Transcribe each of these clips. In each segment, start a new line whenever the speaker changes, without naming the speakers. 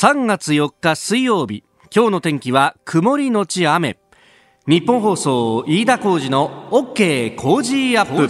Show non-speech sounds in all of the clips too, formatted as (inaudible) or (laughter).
3月4日水曜日今日の天気は曇りのち雨。日本放送飯田浩二の OK 工事アップ。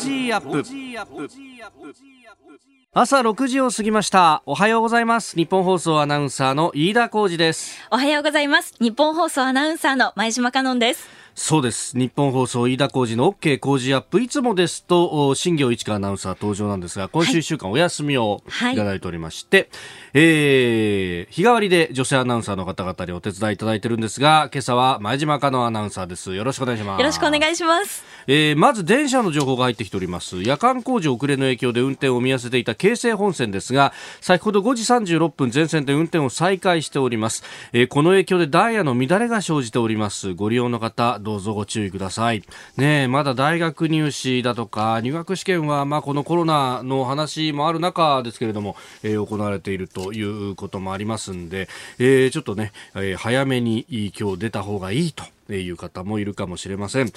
朝6時を過ぎました。おはようございます。日本放送アナウンサーの飯田浩二です。
おはようございます。日本放送アナウンサーの前島香音です
そうです。日本放送飯田浩二の OK 工事アップ。いつもですと、新業一華アナウンサー登場なんですが、今週1週間お休みをいただいておりまして、はい、えー、日替わりで女性アナウンサーの方々にお手伝いいただいてるんですが、今朝は前島香のアナウンサーです。よろしくお願いします。
よろしくお願いします。
えー、まず電車の情報が入ってきております。夜間工事遅れの影響で運転を見合わせていた京成本線ですが、先ほど5時36分全線で運転を再開しております。えー、この影響でダイヤの乱れが生じております。ご利用の方、どうぞご注意ください。ねまだ大学入試だとか、入学試験は、まあ、このコロナの話もある中ですけれども、えー、行われているということもありますんで、えー、ちょっとね、えー、早めに今日出た方がいいと。いう方もいるかもしれません、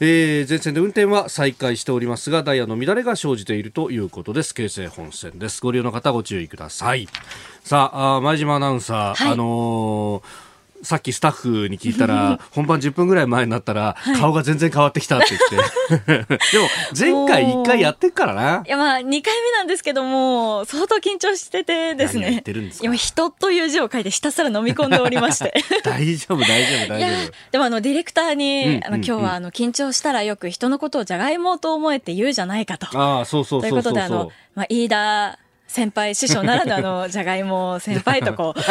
えー、前線で運転は再開しておりますがダイヤの乱れが生じているということです。京成本線です。ご利用の方ご注意ください。さあ前島アナウンサー、はい、あのーさっきスタッフに聞いたら、(laughs) 本番10分ぐらい前になったら、顔が全然変わってきたって言って。(laughs) でも、前回1回やってっからな。
いや、まあ、2回目なんですけども、相当緊張しててですね。今、人という字を書いてひたすら飲み込んでおりまして。(laughs)
大丈夫、大丈夫、大丈夫。
でも、あの、ディレクターに、あの、今日は、あの、緊張したらよく人のことをじゃがいもと思えて言うじゃないかと。
ああ、そうそうそうそう。ということで、あの、
まあ、飯田、先輩師匠ならぬあの (laughs) じゃがいも先輩とこう (laughs) 考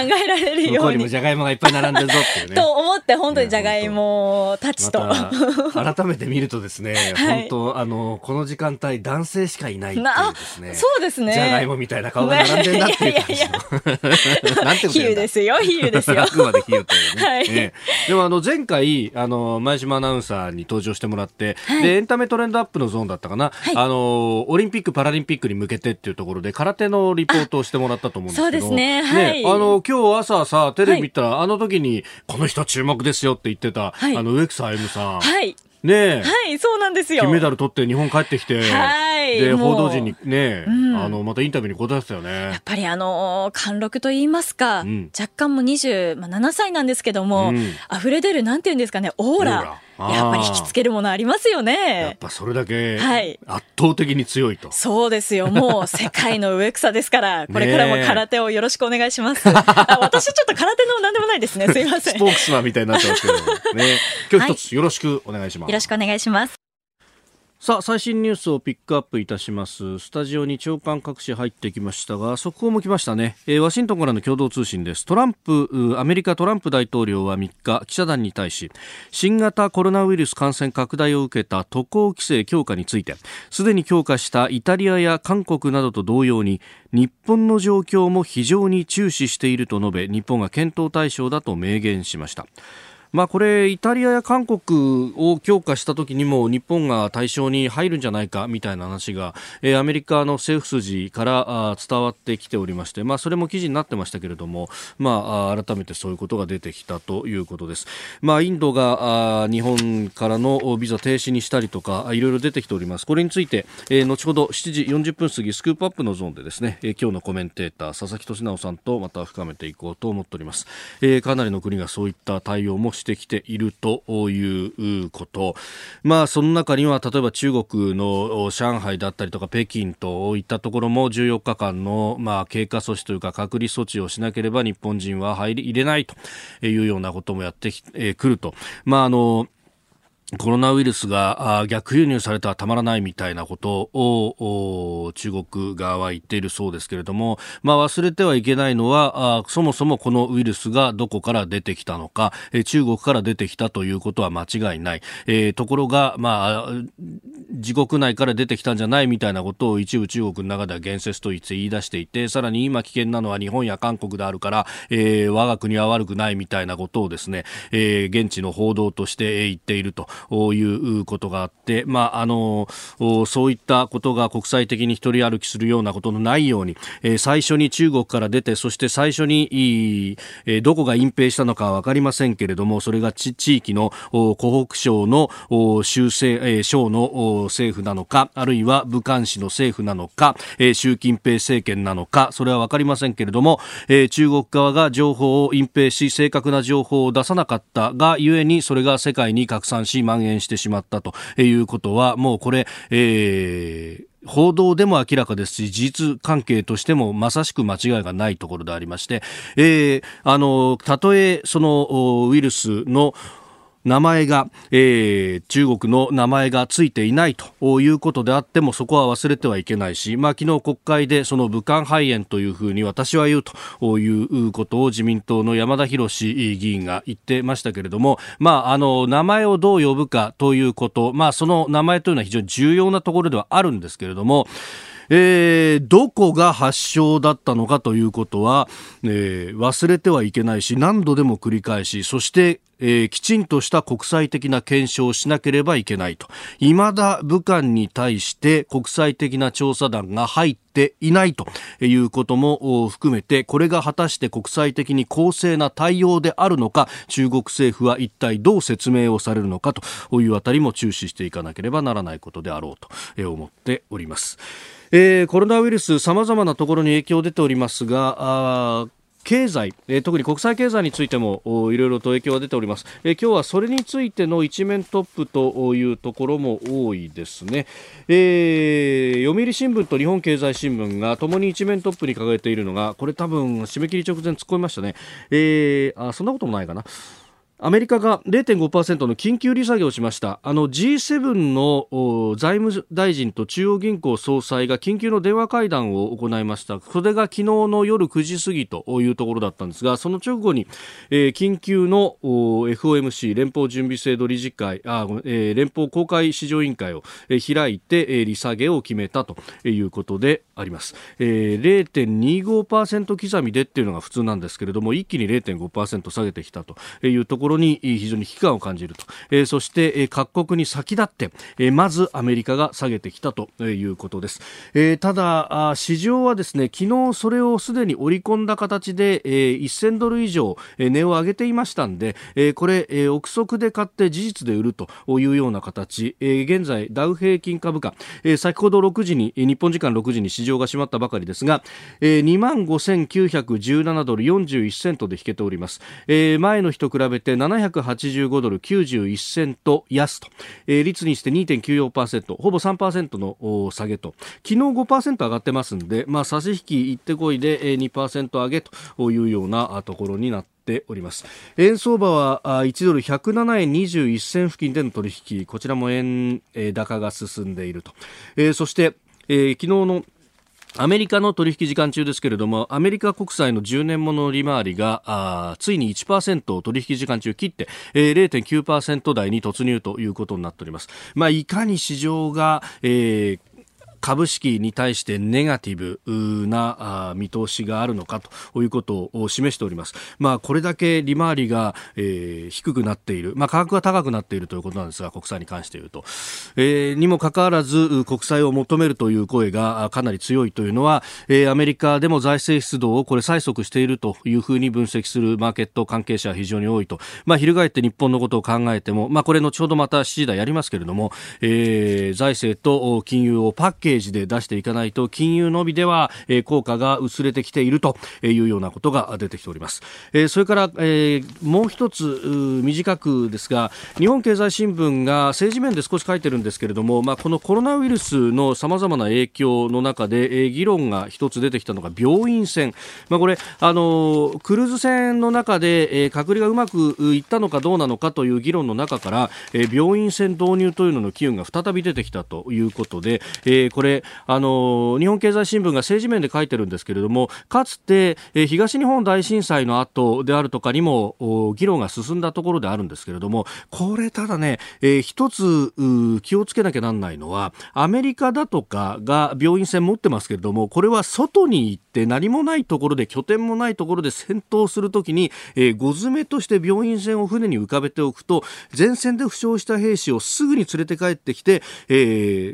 えられるように。
じゃがいもがいっぱい並んでるぞっていうね。
と思って本当にじゃがいもたちと、
ま、改めて見るとですね、(laughs) はい、本当あのこの時間帯男性しかいないっていうですね。
そうですね。
じゃがいもみたいな顔が並んでるなっていう感じのなんて
比喩ですよ比喩ですよ。
あくまで比喩というね、はい。ね、でもあの前回あの前島アナウンサーに登場してもらって、はい、でエンタメトレンドアップのゾーンだったかな、はい、あのオリンピック・パラリンピックに向けてっていうところで空手のリポートをしてもらったと思うんですけど。
そうですね,、はい、
ねあの今日朝さテレビ見たら、はい、あの時にこの人注目ですよって言ってた、はい、あの植草歩さん。
はい。
ね
はい、そうなんですよ。
金メダル取って日本帰ってきて、はい、で、報道陣にね、うん、あの、またインタビューに答えてたよね。
やっぱりあの、貫禄と言いますか、うん、若干も27歳なんですけども、うん、溢れ出る、なんていうんですかね、オーラ。やっぱり引きつけるものありますよね。
やっぱそれだけ圧倒的に強いと。はい、
そうですよ。(laughs) もう世界の植草ですから、これからも空手をよろしくお願いします。(laughs) あ私ちょっと空手の何でもないですね。すいません。
スポークスマンみたいになってますけどね。(laughs) 今日一つよろしくお願いします。
よろしくお願いします。
さあ最新ニュースをピックアップいたします。スタジオに長官各紙入ってきましたが速報も来ましたね、えー、ワシントンからの共同通信です。トランプアメリカトランプ大統領は3日記者団に対し新型コロナウイルス感染拡大を受けた渡航規制強化についてすでに強化したイタリアや韓国などと同様に日本の状況も非常に注視していると述べ日本が検討対象だと明言しました。まあ、これ、イタリアや韓国を強化した時にも日本が対象に入るんじゃないかみたいな話が、えー、アメリカの政府筋からあ伝わってきておりまして、まあ、それも記事になってましたけれども、まあ、改めてそういうことが出てきたということです。まあ、インドがあ日本からのビザ停止にしたりとか、いろいろ出てきております。これについて、えー、後ほど7時40分過ぎ、スクープアップのゾーンでですね、えー、今日のコメンテーター、佐々木俊直さんとまた深めていこうと思っております。えー、かなりの国がそういった対応もしてきているということ。まあ、その中には、例えば中国の上海だったりとか北京といったところも14日間の、まあ、経過措置というか隔離措置をしなければ日本人は入り入れないというようなこともやってくると。まあ、あの、コロナウイルスが逆輸入されたらたまらないみたいなことを中国側は言っているそうですけれども、まあ、忘れてはいけないのはそもそもこのウイルスがどこから出てきたのか中国から出てきたということは間違いない、えー、ところが、まあ、自国内から出てきたんじゃないみたいなことを一部中国の中では言説と言って言い出していてさらに今危険なのは日本や韓国であるから、えー、我が国は悪くないみたいなことをですね、えー、現地の報道として言っていると。いうことがあって、まあ、あのそういったことが国際的に一人歩きするようなことのないように、え、最初に中国から出てそして最初に、え、どこが隠蔽したのかは分かりませんけれどもそれが地域の湖北省の州政、え、省の政府なのかあるいは武漢市の政府なのか、え、習近平政権なのかそれは分かりませんけれども、え、中国側が情報を隠蔽し正確な情報を出さなかったがゆえにそれが世界に拡散し蔓延してしまったということはもうこれ、えー報道でも明らかですし、事実関係としてもまさしく間違いがないところでありまして、えー、あの、たとえそのウイルスの名前が、えー、中国の名前がついていないということであってもそこは忘れてはいけないし、まあ、昨日国会でその武漢肺炎というふうに私は言うということを自民党の山田博議員が言ってましたけれども、まあ、あの名前をどう呼ぶかということ、まあ、その名前というのは非常に重要なところではあるんですけれどもえー、どこが発祥だったのかということは、えー、忘れてはいけないし何度でも繰り返しそしてえー、きちんとした国際的な検証をしなければいけないと。未だ武漢に対して国際的な調査団が入っていないということも含めて、これが果たして国際的に公正な対応であるのか、中国政府は一体どう説明をされるのかというあたりも注視していかなければならないことであろうと思っております。えー、コロナウイルス様々なところに影響出ておりますが経済、えー、特に国際経済についてもいろいろと影響が出ております、えー、今日はそれについての一面トップというところも多いですね、えー、読売新聞と日本経済新聞がともに一面トップに掲げているのがこれ多分締め切り直前突っ込みましたね、えー、あそんなこともないかな。アメリカが0.5%の緊急利下げをしました。あの G7 の財務大臣と中央銀行総裁が緊急の電話会談を行いました。それが昨日の夜9時過ぎというところだったんですがその直後に、えー、緊急の FOMC 連邦準備制度理事会あ、えー、連邦公開市場委員会を、えー、開いて、えー、利下げを決めたということであります、えー、0.25%刻みでっていうのが普通なんですけれども一気に0.5%下げてきたというところろに非常に危機感を感じると、えー、そして、えー、各国に先立って、えー、まずアメリカが下げてきたということです、えー、ただ市場はですね昨日それをすでに織り込んだ形で、えー、1000ドル以上、えー、値を上げていましたんで、えー、これ、えー、憶測で買って事実で売るというような形、えー、現在ダウ平均株価、えー、先ほど6時に日本時間6時に市場が閉まったばかりですが、えー、2万5917ドル41セントで引けております、えー、前の日と比べて785ドル91セント安と、えー、率にして2.94%ほぼ3%の下げと。昨日5%上がってますんで、まあ、差し引き行ってこいで2%上げというようなところになっております。円相場は1ドル107円21銭付近での取引。こちらも円高が進んでいると、えー、そして、えー、昨日のアメリカの取引時間中ですけれども、アメリカ国債の10年もの利回りが、あついに1%を取引時間中切って、えー、0.9%台に突入ということになっております。まあ、いかに市場が、えー株式に対してネガティブな見通しがあるのかということを示しております。まあ、これだけ利回りが、えー、低くなっている、まあ、価格が高くなっているということなんですが、国債に関して言うと。えー、にもかかわらず、国債を求めるという声がかなり強いというのは、えー、アメリカでも財政出動をこれ催促しているというふうに分析するマーケット関係者は非常に多いと。まあ、翻って日本のことを考えても、まあ、これ後ほどまた7時台やりますけれども、えー、財政と金融をパッケージケージで出していかないと金融のみでは、え効果が薄れてきているというようなことが出てきております、えそれから、えもう一つ短くですが日本経済新聞が政治面で少し書いてるんですけれども、まあ、このコロナウイルスのさまざまな影響の中で、え議論が一つ出てきたのが病院船、まあ、これあのクルーズ船の中で、え隔離がうまくいったのかどうなのかという議論の中から、え病院船導入というのの機運が再び出てきたということで、えーこれあの日本経済新聞が政治面で書いてるんですけれどもかつて、え、東日本大震災の後であるとかにも議論が進んだところであるんですけれどもこれただね、えー、一つ気をつけなきゃなんないのはアメリカだとかが病院船持ってますけれどもこれは外に行って何もないところで拠点もないところで戦闘するときに、えー、ご詰めとして病院船を船に浮かべておくと前線で負傷した兵士をすぐに連れて帰ってきて、え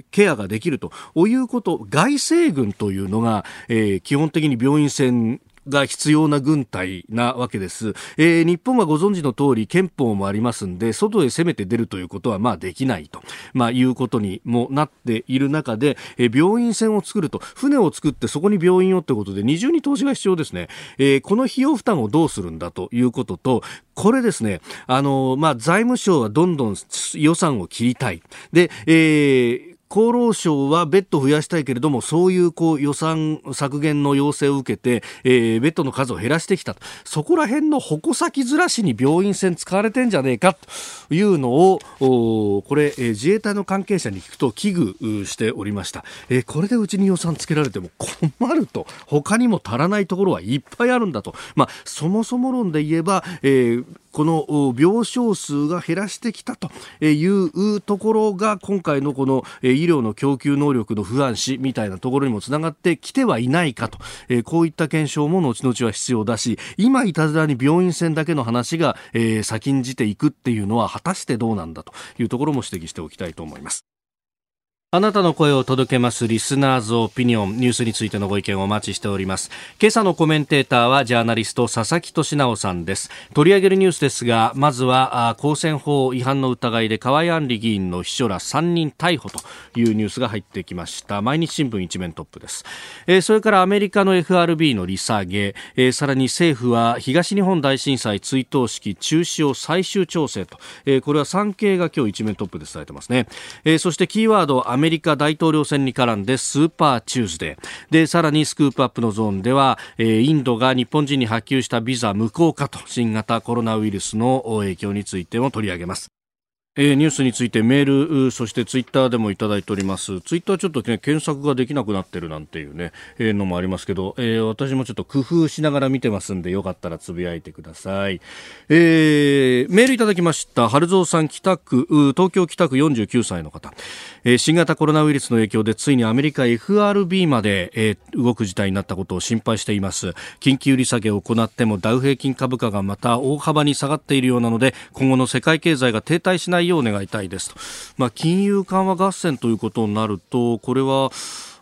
ー、ケアができると。いうこと外政軍というのが、えー、基本的に病院船が必要な軍隊なわけです、えー、日本はご存知の通り憲法もありますんで外へ攻めて出るということはまあできないと、まあ、いうことにもなっている中で、えー、病院船を作ると。船を作ってそこに病院をということで二重に投資が必要ですね、えー、この費用負担をどうするんだということとこれですね、あのまあ、財務省はどんどん予算を切りたい。で、えー厚労省はベッドを増やしたいけれどもそういうこう予算削減の要請を受けて、えー、ベッドの数を減らしてきたそこら辺の矛先ずらしに病院船使われてんじゃねえかというのをこれ、えー、自衛隊の関係者に聞くと危惧しておりました、えー、これでうちに予算つけられても困ると。他にも足らないところはいっぱいあるんだと、まあ、そもそも論で言えば、えーこの病床数が減らしてきたというところが今回のこの医療の供給能力の不安視みたいなところにもつながってきてはいないかとえこういった検証も後々は必要だし今いたずらに病院船だけの話がえ先んじていくっていうのは果たしてどうなんだというところも指摘しておきたいと思います。あなたの声を届けますリスナーズオピニオンニュースについてのご意見をお待ちしております。今朝のコメンテーターはジャーナリスト佐々木俊尚さんです。取り上げるニュースですがまずは公選法違反の疑いで河井案里議員の秘書ら3人逮捕というニュースが入ってきました。毎日新聞一面トップです、えー、それからアメリカの FRB の利下げ、えー、さらに政府は東日本大震災追悼式中止を最終調整と、えー、これは産経が今日一面トップで伝えてますね、えー、そしてキーワードアメメリカ大統領選に絡んでスーパーチューズデー。でさらにスクープアップのゾーンでは、えー、インドが日本人に発給したビザ無効化と新型コロナウイルスの影響についても取り上げます。えー、ニュースについてメール、そしてツイッターでもいただいております。ツイッターちょっとね、検索ができなくなってるなんていうね、えー、のもありますけど、えー、私もちょっと工夫しながら見てますんで、よかったらつぶやいてください。えー、メールいただきました。春蔵さん北区、東京北区49歳の方。えー、新型コロナウイルスの影響でついにアメリカ FRB まで、えー、動く事態になったことを心配しています。緊急利下げを行ってもダウ平均株価がまた大幅に下がっているようなので、今後の世界経済が停滞しないを願いたいですと、まあ、金融緩和合戦ということになるとこれは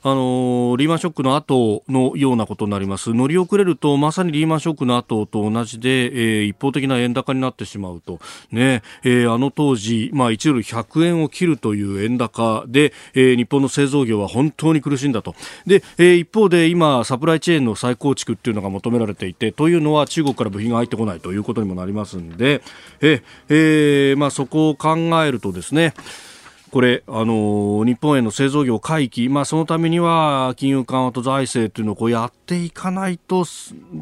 あのリーマンショックの後のようなことになります。乗り遅れるとまさにリーマンショックの後と同じで、えー、一方的な円高になってしまうと。ね、えー、あの当時、まあ、1ドル100円を切るという円高で、えー、日本の製造業は本当に苦しんだと。で、え、一方で今サプライチェーンの再構築っていうのが求められていてというのは中国から部品が入ってこないということにもなりますんで、ええーまあ、そこを考えるとですねこれ、あの日本への製造業回帰、まあ、そのためには金融緩和と財政というのをこうやっていかないと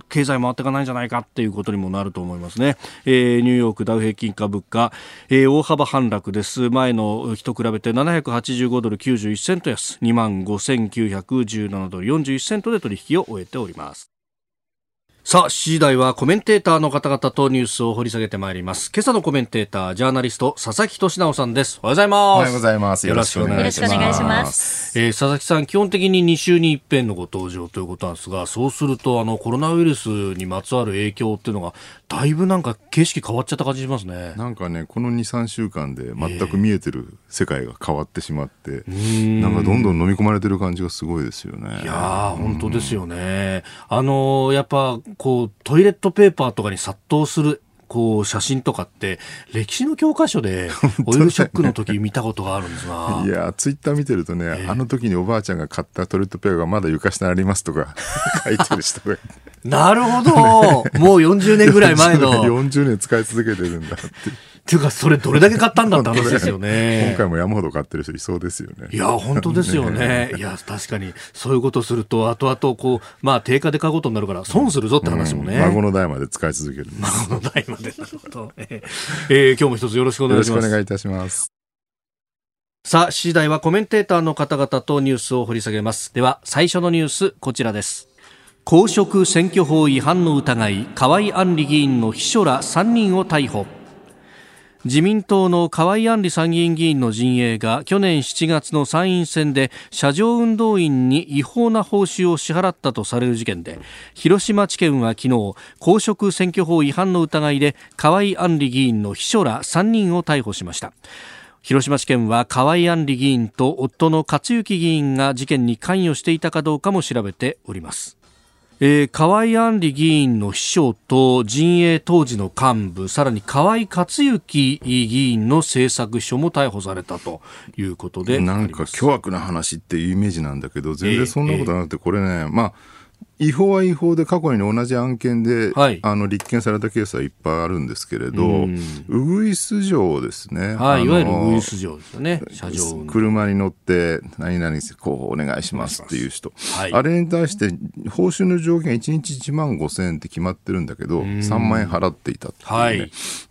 経済回っていかないんじゃないかっていうことにもなると思いますね、えー、ニューヨークダウ平均株価、えー、大幅反落です。前の日と比べて785ドル91セント安。2万5917ドル41セントで取引を終えております。さあ、7時台はコメンテーターの方々とニュースを掘り下げてまいります。今朝のコメンテーター、ジャーナリスト、佐々木俊直さんです。おはようございます。お
はようございます。
よろしくお願いします。
えー、佐々木さん、基本的に2週に一遍のご登場ということなんですが、そうすると、あの、コロナウイルスにまつわる影響っていうのが、だいぶなんか景色変わっちゃった感じしますね。
なんかね、この2、3週間で全く見えてる世界が変わってしまって、えー、なんかどんどん飲み込まれてる感じがすごいですよね。
いや本当ですよね。あのー、やっぱ、こう、トイレットペーパーとかに殺到するこう写真とかって歴史の教科書でオイルショックの時見たことがあるんですが
いやツイッター見てるとね、えー、あの時におばあちゃんが買ったトイレットペーパーがまだ床下にありますとか (laughs) 書いてる人が
なるほどもう40年ぐらい前の (laughs)
40年使い続けてるんだって
っていうか、それどれだけ買ったんだって話ですよね。(laughs)
今回も山ほど買ってる人いそうですよね。
いや、本当ですよね。いや、確かに、そういうことすると、後々、こう、まあ、定価で買うことになるから、損するぞって話もね。うん、
孫の代まで使い続ける。
孫の代まで。なるほど。えー、今日も一つよろしくお願いします。よろしく
お願いいたします。
さあ、次第はコメンテーターの方々とニュースを掘り下げます。では、最初のニュース、こちらです。公職選挙法違反の疑い、河井案里議員の秘書ら3人を逮捕。自民党の河井案里参議院議員の陣営が去年7月の参院選で車上運動員に違法な報酬を支払ったとされる事件で広島地検は昨日公職選挙法違反の疑いで河井案里議員の秘書ら3人を逮捕しました。広島地検は河井案里議員と夫の克行議員が事件に関与していたかどうかも調べております。えー、河井案里議員の秘書と陣営当時の幹部さらに河井克行議員の政策秘書も逮捕されたということで
なんか巨悪な話っていうイメージなんだけど全然そんなことなくて、これねまあ違法は違法で過去に同じ案件で、はい、あの立件されたケースはいっぱいあるんですけれど、ウグイス城ですね、
はい、いわゆるウグイス城ですよね、車
上車に乗って、何々こうお願いしますっていう人、はい、あれに対して、報酬の上限1日1万5000円って決まってるんだけど、3万円払っていたっていうね、はい、で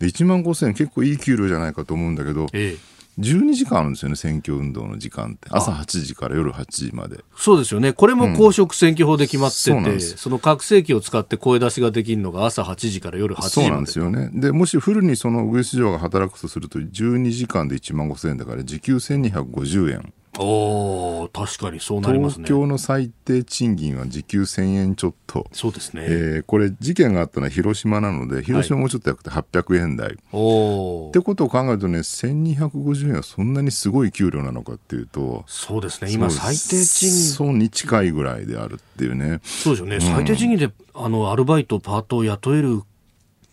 1万5000円、結構いい給料じゃないかと思うんだけど、ええ12時間あるんですよね、選挙運動の時間って、朝8時から夜8時まで。
そうですよね、これも公職選挙法で決まってて、うん、そその拡声器を使って声出しができるのが朝8時から夜8時まで
そうなんですよね、でもしフルにその上市場が働くとすると、12時間で1万5000円だから、時給1250円。
お確かにそうなります
ね。東京の最低賃金は時給1000円ちょっと。
そうですね、
えー、これ事件があったのは広島なので広島もうちょっと安くて800円台、はい、おってことを考えるとね1250円はそんなにすごい給料なのかっていうと
そうですね。今最低賃金。
に近いぐらいであるっていうね。
そうですよね、うん、最低賃金であのアルバイトパートを雇える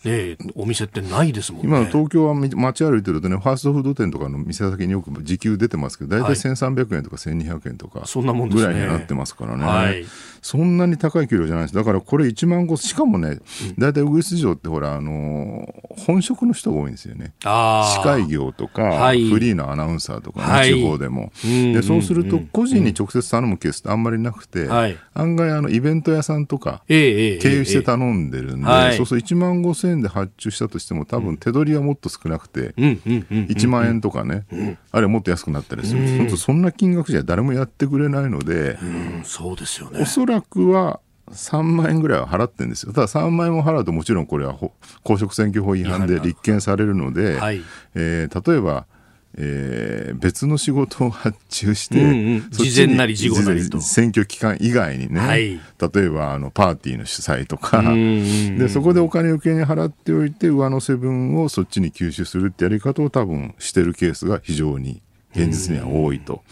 ね、お店ってないですもんね。
今の東京は街歩いてるとね、ファーストフード店とかの店先によく時給出てますけど、大体1300円とか1200円とか、そんなもんぐらいになってますからね。はい、そんなに高い給料じゃないです。だからこれ1万個、しかもね、大体ウグイス城ってほら、あのー、本職の人が多いんですよね。司会業とか、はい、フリーのアナウンサーとか、ね、はい、地方でも。で、そうすると、個人に直接頼むケースってあんまりなくて、うん、案外、あの、イベント屋さんとか、経由して頼んでるんで、そうすると1万5000 7000円で発注したとしても多分手取りはもっと少なくて、1万円とかね、あるいはもっと安くなったりする、そんな金額じゃ誰もやってくれないので、
そうですよね。
おそらくは3万円ぐらいは払ってんですよ。ただ3万円も払うともちろんこれは公職選挙法違反で立件されるので、え、例えばえー、別の仕事を発注して、うん
うん、事前なり事後なりと。
選挙期間以外にね、はい、例えばあのパーティーの主催とか、でそこでお金を受けに払っておいて上乗せ分をそっちに吸収するってやり方を多分してるケースが非常に現実には多いと。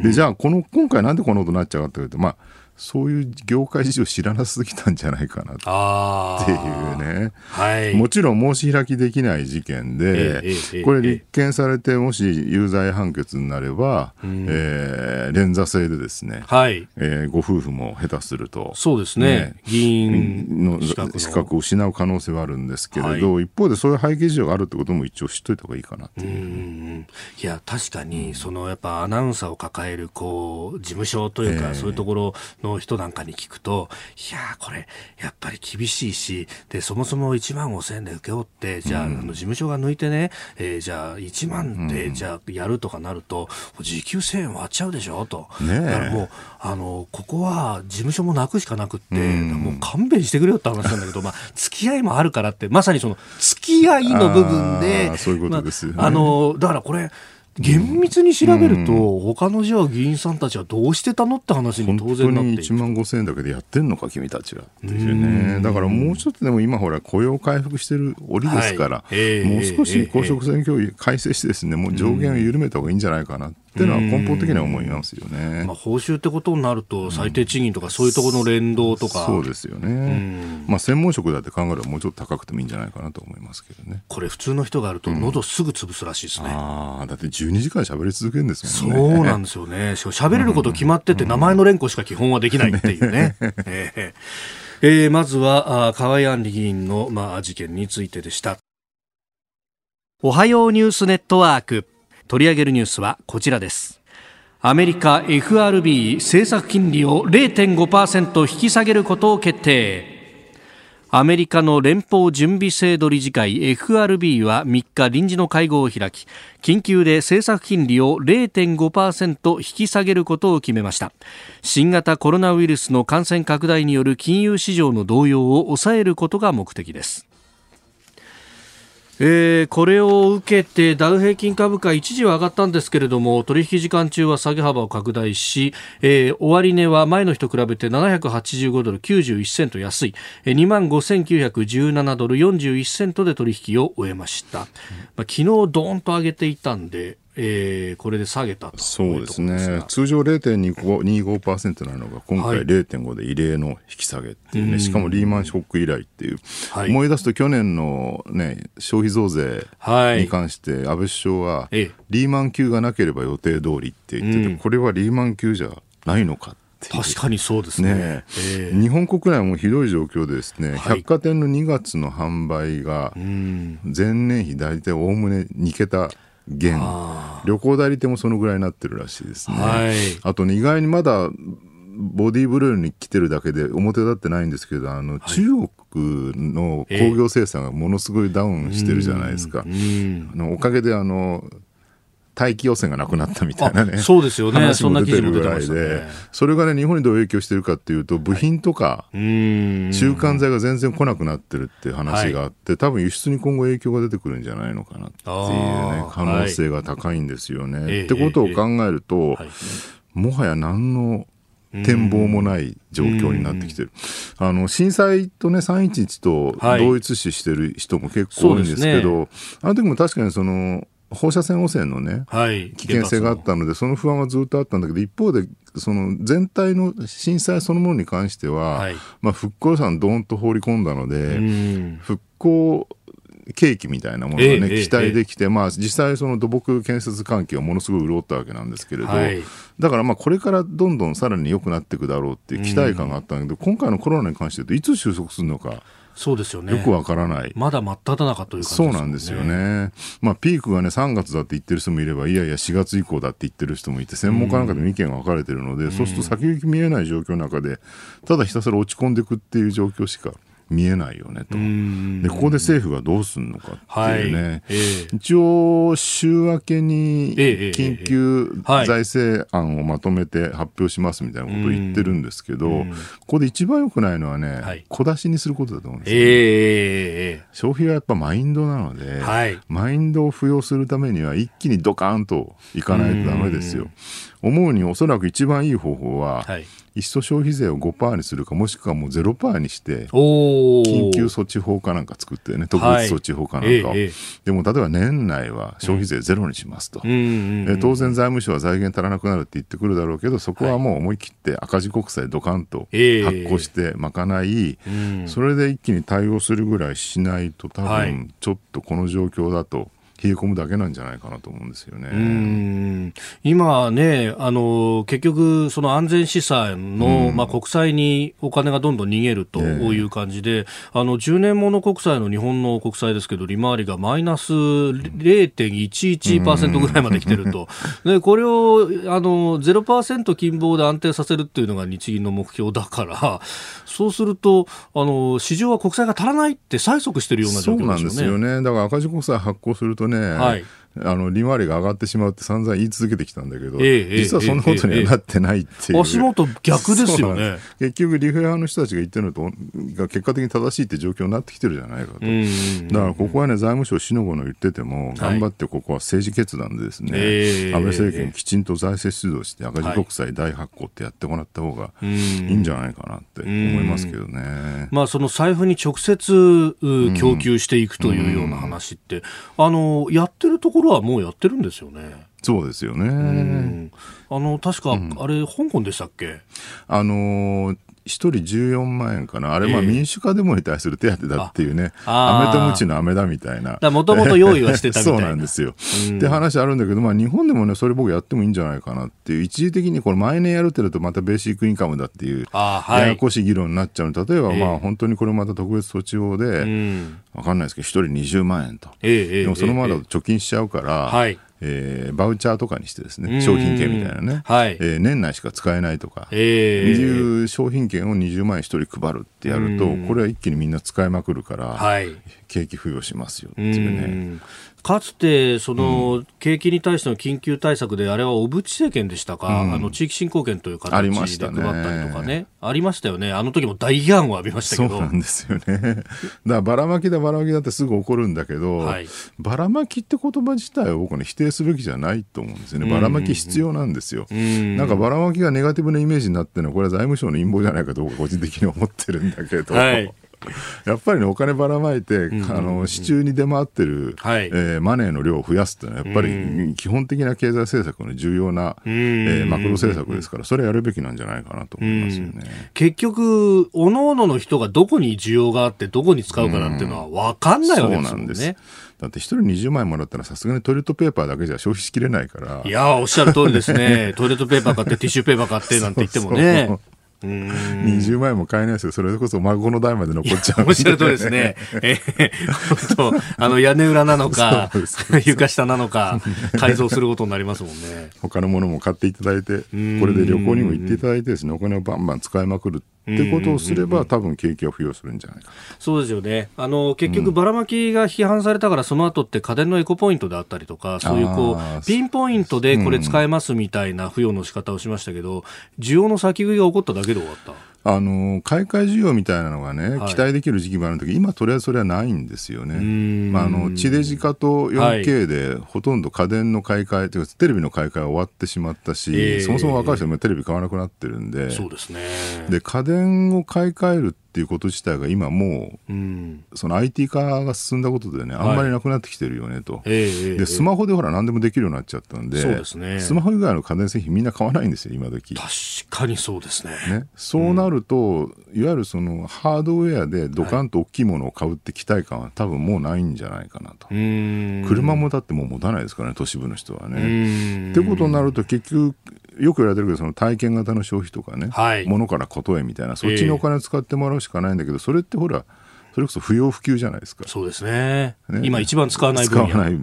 でじゃあこの今回なんでこのことになっちゃうかというとまあそういう業界事情知らなすぎたんじゃないかなっていうね、はい、もちろん申し開きできない事件で、えー、これ立件されてもし有罪判決になれば、うん、えー、連座制でですね、はい。えー、ご夫婦も下手すると
そうですね、ね、議員の資
格を失う可能性はあるんですけれど、はい、一方でそういう背景事情があるってことも一応知っといた方がいいかなっていう。
いや確かにそのやっぱアナウンサーを抱えるこう事務所というか、そういうところの人なんかに聞くと、いやこれ、やっぱり厳しいし、で、そもそも1万5千円で請け負って、じゃあ、うん、あの事務所が抜いてね、えー、じゃあ1万で、じゃあやるとかなると、時給1000円割っちゃうでしょと。ねだからもう、あの、ここは事務所もなくしかなくって、うん、もう勘弁してくれよって話なんだけど、まあ、付き合いもあるからって、まさにその、付き合いの部分で、
そういうことですよね。
まあ、あの、だからこれ、厳密に調べると、うん、他のじゃあ議員さんたちはどうしてたのって話に当然なって
い1万5000円だけでやってんのか君たちは。ねだからもうちょっとでも今ほら雇用回復してる折ですから、はい、もう少し公職選挙を改正してですねもう上限を緩めた方がいいんじゃないかなっていうのは根本的には思いますよね。
まあ、報酬ってことになると、最低賃金とか、そういうところの連動とか、
そうですよね、まあ、専門職だって考えれば、もうちょっと高くてもいいんじゃないかなと思いますけどね。
これ、普通の人があると、喉すぐ潰すらしいですね。
ああ、だって12時間喋り続けるんですも
んね。そうなんですよね。(laughs) 喋れること決まってて、名前の連呼しか基本はできないっていうね。(laughs) えー、えー、まずは、あ河井案里議員の、まあ、事件についてでした。おはようニュースネットワーク。取り上げるニュースはこちらです。アメリカ FRB 政策金利を0.5%引き下げることを決定。アメリカの連邦準備制度理事会 FRB は3日臨時の会合を開き緊急で政策金利を0.5%引き下げることを決めました。新型コロナウイルスの感染拡大による金融市場の動揺を抑えることが目的です。えー、これを受けてダウ平均株価一時は上がったんですけれども取引時間中は下げ幅を拡大し、えー、終値は前の日と比べて785ドル91セント安い。2万5917ドル41セントで取引を終えました、まあ、昨日ドーンと上げていたんでえー、これで下げた
そうですね。通常0.25%なのが今回0.5で異例の引き下げっていうね、はい、しかもリーマンショック以来っていう、はい、思い出すと去年の、ね、消費増税に関して安倍首相は、リーマン級がなければ予定通りって言ってて、これはリーマン級じゃないのか
確かにそうですね、ね
え。ー、日本国内もひどい状況でですね、はい、百貨店の2月の販売が前年比大体おおむね2桁減旅行代理店もそのぐらいになってるらしいですね、はい、あとね意外にまだボディーブルーに来てるだけで表立ってないんですけどあの、はい、中国の工業生産がものすごいダウンしてるじゃないですか、えー、あのおかげであの大気汚染がなくなったみたいなね、
そうですよね、
話も出てるぐらいで、ね、それがね、日本にどう影響してるかっていうと、部品とか、中間材が全然来なくなってるっていう話があって、はい、多分輸出に今後影響が出てくるんじゃないのかなっていうね、可能性が高いんですよね。はい、ってことを考えると、えーえもはや何の展望もない状況になってきてる。あの、震災とね、311と同一視してる人も結構多いんですけど、はいね、あの時も確かにその、放射線汚染のね、はい、危険性があったので、その不安はずっとあったんだけど、一方で、その全体の震災そのものに関しては、はい、まあ、復興予算どーんと放り込んだので、復興景気みたいなものがね、えー、期待できて、えー、まあ、実際その土木建設関係はものすごい潤ったわけなんですけれど、はい、だからまあこれからどんどんさらに良くなっていくだろうっていう期待感があったんだけど、今回のコロナに関して言うといつ収束するのか。
そうですよね。
よくわからない。
まだ真っ只中という、ね、
そうなんですよね。まあ、ピークがね、3月だって言ってる人もいれば、いやいや、4月以降だって言ってる人もいて、専門家なんかでも意見が分かれてるので、うん、そうすると先行き見えない状況の中で、ただひたすら落ち込んでいくっていう状況しか見えないよねと。で、ここで政府がどうするのかっていうね。はい。えー、一応、週明けに緊急財政案をまとめて発表しますみたいなことを言ってるんですけど、ここで一番良くないのはね、はい、小出しにすることだと思うんですよ、ね、えー、消費はやっぱマインドなので、はい、マインドを付与するためには一気にドカーンといかないとダメですよ。思うにおそらく一番いい方法は、はい。いっそ消費税を5%にするかもしくはもう0%にして緊急措置法かなんか作ってね特別措置法かなんかを、はい。ええ、でも例えば年内は消費税ゼロにしますと、うん、当然財務省は財源足らなくなるって言ってくるだろうけどそこはもう思い切って赤字国債ドカンと発行して賄い、え、それで一気に対応するぐらいしないと多分ちょっとこの状況だと。冷え込むだけなんじゃないかなと思うんですよね。
今ね、あの、結局、その安全資産の、うん、まあ、国債にお金がどんどん逃げるという感じで、あの、10年もの国債の日本の国債ですけど、利回りがマイナス0.11%ぐらいまで来てると。で、これを、あの、0%金棒で安定させるっていうのが日銀の目標だから、そうすると、あの、市場は国債が足らないって催促してるような状況ですよね。そうなんですよね。
だから赤字国債発行するとね、はい、あの利回りが上がってしまうって散々言い続けてきたんだけど、ええ、実はそんなことにはなってないっていう、え、
足元逆ですよね。
結局リフェ派の人たちが言ってるのとが結果的に正しいって状況になってきてるじゃないかと。だからここはね財務省しのごの言ってても頑張ってここは政治決断でですね、はい、安倍政権きちんと財政出動して赤字国債大発行ってやってもらった方がいいんじゃないかなって思いますけどね、
まあ、その財布に直接供給していくというような話って、あのやってるところはもうやってるんですよね。
そうですよね。
あの、確か、あれ、香港でしたっけ？
あのー一人14万円かな、あれ、まあ民主化デモに対する手当だっていうね、飴とムチの飴だみたいな。
もともと用意はしてたみたい
な。(laughs) そうなんですよ。うん、って話あるんだけど、まあ日本でもね、それ僕やってもいいんじゃないかなっていう、一時的にこれ毎年やるってるとまたベーシックインカムだっていう、はい、ややこしい議論になっちゃう。例えばまあ本当にこれまた特別措置法で、わ、かんないですけど、一人20万円と。えー、でもそのままだと貯金しちゃうから、はいえー、バウチャーとかにしてですね商品券みたいなね、はい。えー、年内しか使えないとか、えー、いう商品券を20万円1人配るってやるとこれは一気にみんな使いまくるから、はい、景気付与しますよっていうね。
かつてその景気に対しての緊急対策で、あれは小渕政権でしたか、うん、あの地域振興券という形で配ったりとかね、ありましたよね、あの時も大批判を浴びましたけ
ど。そうなんですよね、(laughs) だからばらまきだ、ばらまきだってすぐ怒るんだけど、はい、ばらまきって言葉自体を僕ね、否定すべきじゃないと思うんですよね、ばらまき必要なんですよ、なんかばらまきがネガティブなイメージになってるのは、これは財務省の陰謀じゃないかと、個人的に思ってるんだけど。はいやっぱりね、お金ばらまいて、うんあの市中に出回ってる、はい、えー、マネーの量を増やすっていうのは、やっぱり基本的な経済政策の重要な、えー、マクロ政策ですから、それやるべきなんじゃないかなと思いますよね。
結局、おのおのの人がどこに需要があって、どこに使うかなんていうのは分かんないわけですよね。そうなんです
だって一人20万円もらったらさすがにトイレットペーパーだけじゃ消費しきれないから。
いやおっしゃる通りですね。トイレットペーパー買ってティッシュペーパー買ってなんて言ってもね。(laughs)
20万円も買えないですよ。それこそ孫の代まで残っちゃう。
おっしゃるとですね。(laughs) えー、本当あの屋根裏なのか、(laughs) 床下なのか、改造することになりますもんね。
他のものも買っていただいて、これで旅行にも行っていただいてですね、お金をバンバン使いまくるってことをすれば、多分景気は付与するんじゃないか
そうですよね、あの結局、ばらまきが批判されたから、その後って家電のエコポイントであったりとか、そういうこうピンポイントでこれ使えますみたいな付与の仕方をしましたけど、需要の先食いが起こっただけで終わった。
あの買い替え需要みたいなのがね、はい、期待できる時期もあるんだけど、今、とりあえずそれはないんですよね。まあ、あの地デジ化と 4K で、ほとんど家電の買い替えというか、テレビの買い替えは終わってしまったし、えー、そもそも若い人もテレビ買わなくなってるんで、
そうですね。
で家電を買い替えるっていうこと自体が今もう、うん、その IT 化が進んだことでね、あんまりなくなってきてるよねと、はい、でスマホでほら何でもできるようになっちゃったんで、そうですね、スマホ以外の家電製品みんな買わないんですよ、今時。
確かにそうですね。
ね。そうなると、うん、いわゆるそのハードウェアでドカンと大きいものを買うって期待感は多分もうないんじゃないかなと。車もだってもう持たないですからね、都市部の人はね。ってことになると結局よく言われてるけどその体験型の消費とかね、はい、物からことへみたいなそっちにお金を使ってもらうしかないんだけど、それってほらそれこそ不要不急じゃないですか。
そうですね。ね今一番使わない分
野使わない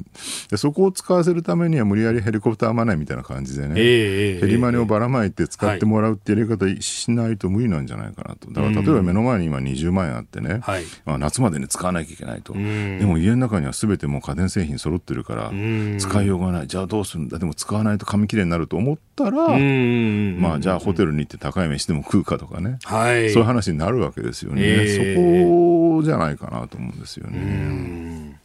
で。そこを使わせるためには無理やりヘリコプターマネーみたいな感じでね、えー、ヘリマネをばらまいて使ってもらうってやり方しないと無理なんじゃないかなと。だから例えば目の前に今20万円あってね、はい、まあ、夏までに使わなきゃいけないと。でも家の中には全てもう家電製品揃ってるから使いようがない。じゃあどうするんだ？でも使わないと紙切れになると思ったら、まあじゃあホテルに行って高い飯でも食うかとかね、はい、そういう話になるわけですよね。えー、そこじゃないかなと思うんですよね。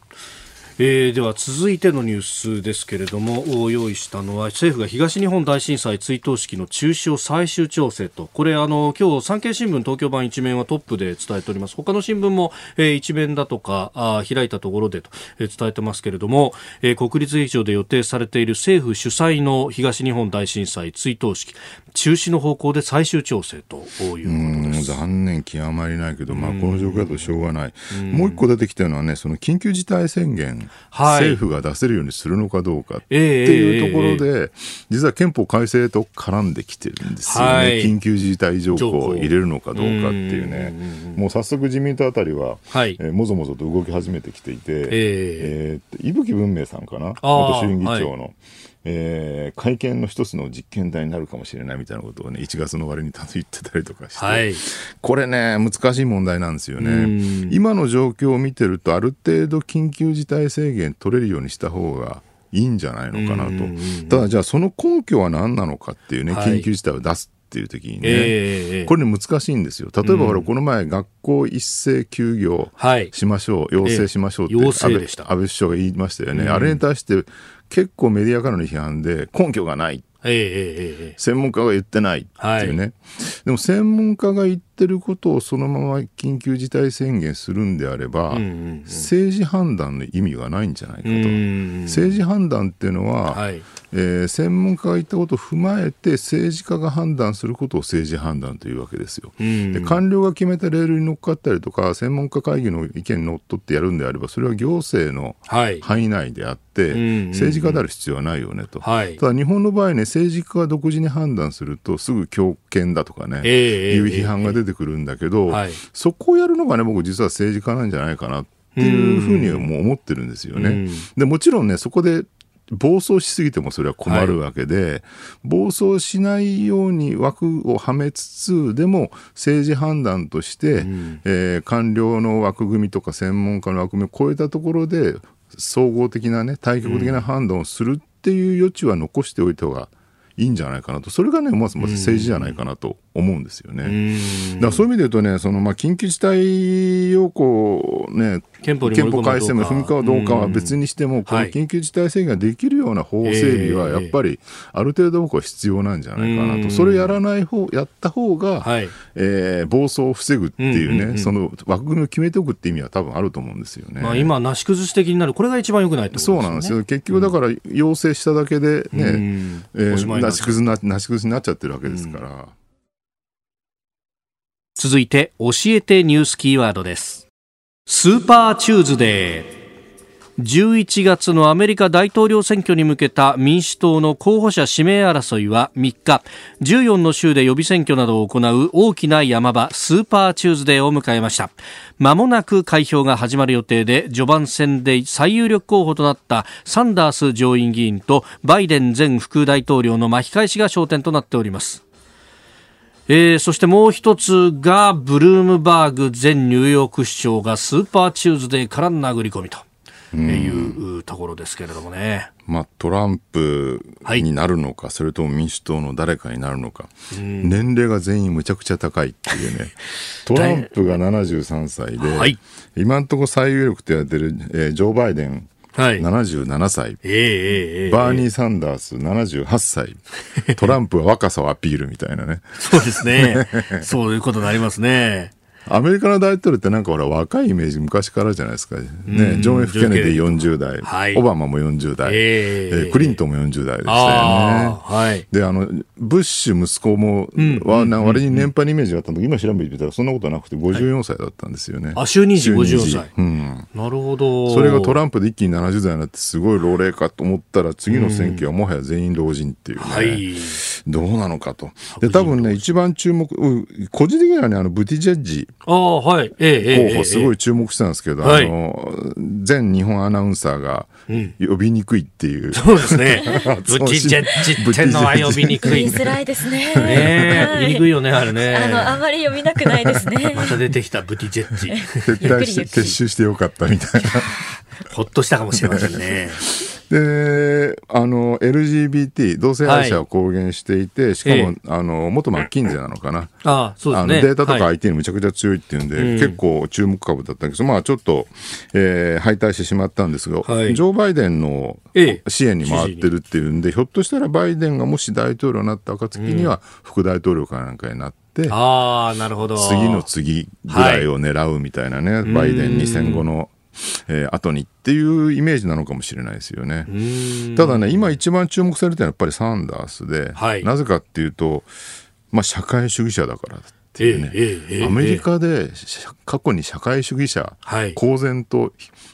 えー、では続いてのニュースですけれども用意したのは政府が東日本大震災追悼式の中止を最終調整と。これあの今日産経新聞東京版一面はトップで伝えております。他の新聞も、えー、一面だとかあ開いたところでと、えー、伝えてますけれども、えー、国立劇場で予定されている政府主催の東日本大震災追悼式中止の方向で最終調整ということです。
残念極まりないけど、まあ、この状況だとしょうがない。もう一個出てきたのはねその緊急事態宣言はい、政府が出せるようにするのかどうかっていうところで、えー、実は憲法改正と絡んできてるんですよね、はい、緊急事態条項を入れるのかどうかっていうね、うもう早速自民党あたりは、はい、えー、もぞもぞと動き始めてきていて、えー、えー、伊吹文明さんかな、元衆院議長の。はいえー、会見の一つの実験台になるかもしれないみたいなことをね、1月の終わりに言ってたりとかして、はい、これね、難しい問題なんですよね。今の状況を見てると、ある程度緊急事態宣言取れるようにした方がいいんじゃないのかなと。ただ、じゃあその根拠は何なのかっていうね、緊急事態を出すっていう時にね、えー、これね難しいんですよ。例えば、ほら、この前、学校一斉休業しましょう、はい、要請しましょうって安倍,、安倍首相が言いましたよね。あれに対して結構メディアからの批判で根拠がない。えー、専門家が言ってないっていうね、はい、でも専門家が言ってることをそのまま緊急事態宣言するんであれば、うんうんうん、政治判断の意味がないんじゃないかと、政治判断っていうのは、はい、えー、専門家が言ったことを踏まえて政治家が判断することを政治判断というわけですよ。で官僚が決めたレールに乗っかったりとか専門家会議の意見にのっとってやるんであればそれは行政の範囲内であって、はい、政治家である必要はないよねと、はい、ただ日本の場合ね政治家が独自に判断するとすぐ強権だとかね、えー、いう批判が出てくるんだけど、えーえー、そこをやるのがね僕実は政治家なんじゃないかなっていうふうにも思ってるんですよね。でもちろんねそこで暴走しすぎてもそれは困るわけで、はい、暴走しないように枠をはめつつでも政治判断として、うん、えー、官僚の枠組みとか専門家の枠組みを超えたところで総合的なね対極的な判断をするっていう余地は残しておいた方がいいんじゃないかなと、それがね、まずまず政治じゃないかなと思うんですよね。だからそういう意味で言うとね、そのまあ緊急事態要項ね、憲法改正も踏み込むかどうかは別にしても、この緊急事態宣言ができるような法整備は、やっぱりある程度僕は必要なんじゃないかなと、それやらない方やった方が、はい、えー、暴走を防ぐっていうね、その枠組みを決めておくって意味は多分あると思うんですよね。まあ、
今、なし崩し的になる、これが一番よくないと、
ね、そうなんですよ、結局だから、要請しただけでね、うん、えー、なし崩しななし崩しになっちゃってるわけですから。
続いて、教えてニュースキーワードです。スーパーチューズデー。11月のアメリカ大統領選挙に向けた民主党の候補者指名争いは3日14の州で予備選挙などを行う大きな山場スーパーチューズデーを迎えましたまもなく開票が始まる予定で序盤戦で最有力候補となったサンダース上院議員とバイデン前副大統領の巻き返しが焦点となっておりますえー、そしてもう一つがブルームバーグ前ニューヨーク市長がスーパーチューズデーから殴り込みというところですけれどもね。
まあ、トランプになるのか、はい、それとも民主党の誰かになるのか、年齢が全員むちゃくちゃ高いっていうね、(laughs) トランプが73歳で、はい、今のところ最有力と言われてる、えー、ジョー・バイデン、はい、77歳、えー、バーニー・サンダース78歳、(laughs) トランプは若さをアピールみたいなね。
そうですね。そういうことになりますね。
アメリカの大統領ってなんかほら若いイメージ昔からじゃないですか。ね、ジョン・ F・ ケネディ40代、はい、オバマも40代、えー、クリントンも40代でしたよね。はい、で、あの、ブッシュ息子も、は、な割に年配のイメージがあったんだけど、今調べてみたらそんなことなくて54歳だったんですよね。
はい、あ、就任時54歳。うん。なるほど。
それがトランプで一気に70代になってすごい老齢かと思ったら次の選挙はもはや全員老人っていうね。はい。どうなのかと。で、多分ね、一番注目、個人的にはね、あの、ブティジェッジ。
ああ、はい。
ええ、候補、すごい注目したんですけど、あの、前日本アナウンサーが呼びにくいっていう。
そうですね。ブティジェッジってのは呼びにくい。
言いづらいですね。
ね言いにくいよね、あれね。
あの、あまり呼びなくないですね。(laughs)
また出てきたブティジェッジ。(laughs)
撤退して、撤収してよかったみたいな。(laughs)
ほっとしたかもしれませんね。
であの LGBT 同性愛者を公言していて、はい、しかも、ええ、あの元マッキンゼなのかな。
あそうです、
ね、データとか IT にむちゃくちゃ強いっていうんで、はい、結構注目株だったんです。けど、まあ、ちょっと、えー、敗退してしまったんですが、はい、ジョー・バイデンの支援に回ってるっていうんで、ひょっとしたらバイデンがもし大統領になった暁には、副大統領かなんかになって。
あなるほど。
次の次ぐらいを狙うみたいなね、バイデン2戦後のえー、後にっていうイメージなのかもしれないですよね。ただね、今一番注目されてるのはやっぱりサンダースで、はい、なぜかっていうと、まあ、社会主義者だからっていうね、えーえー、アメリカで過去に社会主義者、はい、公然と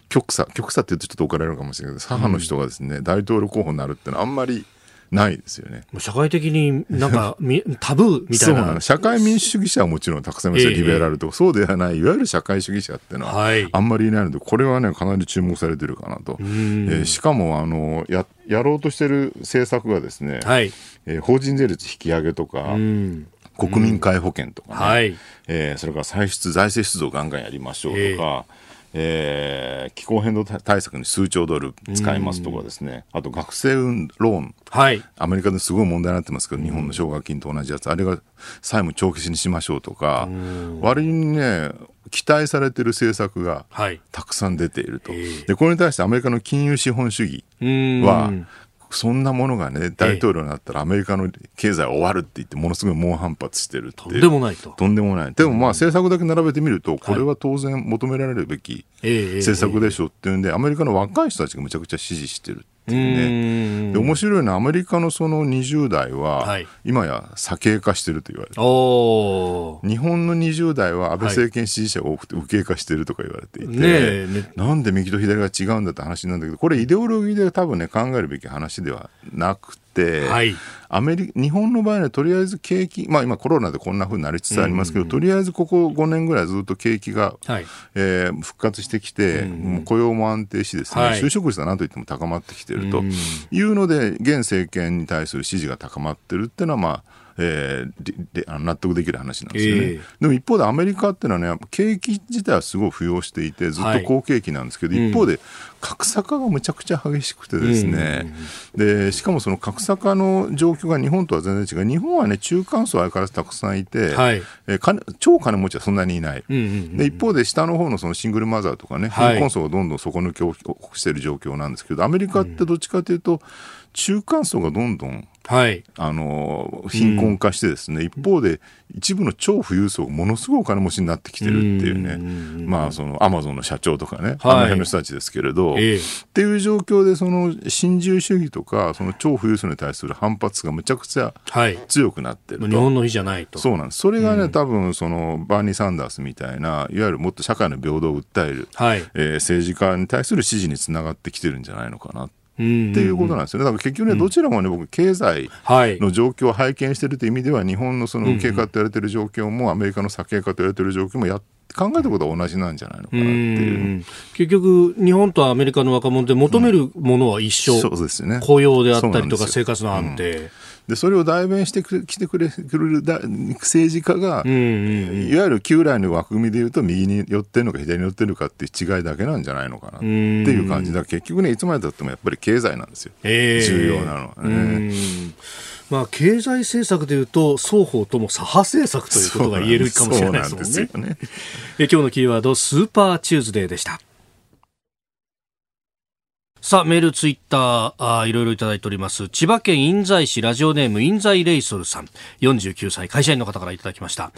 極左、極左って言うとちょっと怒られるかもしれないけど、左派の人がですね、うん、大統領候補になるっていうのはあんまりないですよね。
社会的になんか (laughs) タブーみたいな。そうなの。
社会民主主義者はもちろんたくさんいますよ、リベラルとか、そうではない、いわゆる社会主義者っていうのは、あんまりいないので、これはね、かなり注目されてるかなと。えー、しかも、あの、や、やろうとしてる政策がですね、はい、えー、法人税率引き上げとか、国民皆保険とかね、はい、えー、それから歳出、財政出動ガンガンやりましょうとか、えーえー、気候変動対策に数兆ドル使いますとかですね、あと学生ローン、はい、アメリカですごい問題になってますけど、日本の奨学金と同じやつ、あれが債務帳消しにしましょうとか、割にね、期待されてる政策がたくさん出ていると、はい、でこれに対してアメリカの金融資本主義は、そんなものがね、大統領になったらアメリカの経済は終わるって言って、ものすごい猛反発してるって。と
んでもないと。
とんでもない。でもまあ政策だけ並べてみると、これは当然求められるべき政策でしょっていうんで、アメリカの若い人たちがむちゃくちゃ支持してる。っていうね。で面白いのはアメリカのその20代は、今や左傾化してると言われて日本の20代は安倍政権支持者が多くて右傾化してるとか言われていて、ね、なんで右と左が違うんだって話なんだけどこれイデオロギーで多分ね考えるべき話ではなくて。、はい、アメリ日本の場合はとりあえず景気、まあ、今コロナでこんなふうになりつつありますけど、とりあえずここ5年ぐらいずっと景気が、はい、えー、復活してきて、もう雇用も安定しですね、はい、就職率は何といっても高まってきているというので現政権に対する支持が高まってるっていうのはまあえー、であの納得できる話なんですよね、えー、でも一方でアメリカっていうのはね景気自体はすごい浮揚していてずっと好景気なんですけど、はい、一方で格差化がむちゃくちゃ激しくてですね、うん、でしかもその格差化の状況が日本とは全然違う。日本はね中間層相変わらずたくさんいて、はい、えー、金超金持ちはそんなにいない、うんうんうん、で一方で下の方のそのシングルマザーとかね貧困層がどんどん底抜けをしている状況なんですけどアメリカってどっちかというと、中間層がどんどんはい、あの貧困化してですね、うん、一方で一部の超富裕層がものすごいお金持ちになってきてるっていうね、うまあそのアマゾンの社長とかね、はい、あの辺の人たちですけれど、えー、っていう状況でその新自由主義とかその超富裕層に対する反発がむちゃくちゃ強くなってると、
はい、日本の日じゃないと。
そうなんです。それがね、うん、多分そのバーニー・サンダースみたいないわゆるもっと社会の平等を訴える、はい、えー、政治家に対する支持につながってきてるんじゃないのかなっていうことなんですよね。だから結局ね、どちらもね、僕、経済の状況を拝見しているという意味では、日本のその受け化と言われている状況も、アメリカの先経化と言われている状況もやっ考えたことは同じなんじゃないのかなっていう。
結局、日本とアメリカの若者で求めるものは一緒、うん、
そうですね、
雇用であったりとか、生活の安定。
でそれを代弁してきてくれる政治家が、うんうんうん、いわゆる旧来の枠組みでいうと右に寄ってるのか左に寄ってるのかっていう違いだけなんじゃないのかなっていう感じ。だ結局ねいつまでたってもやっぱり経済なんですよ、えー、重要なのはね。
まあ、経済政策でいうと双方とも左派政策ということが言えるかもしれないですもんね。ね。え今日のキーワードスーパーチューズデーでした。さあ、メール、ツイッター、あいろいろいただいております。千葉県印西市ラジオネーム印西レイソルさん、49歳、会社員の方からいただきました。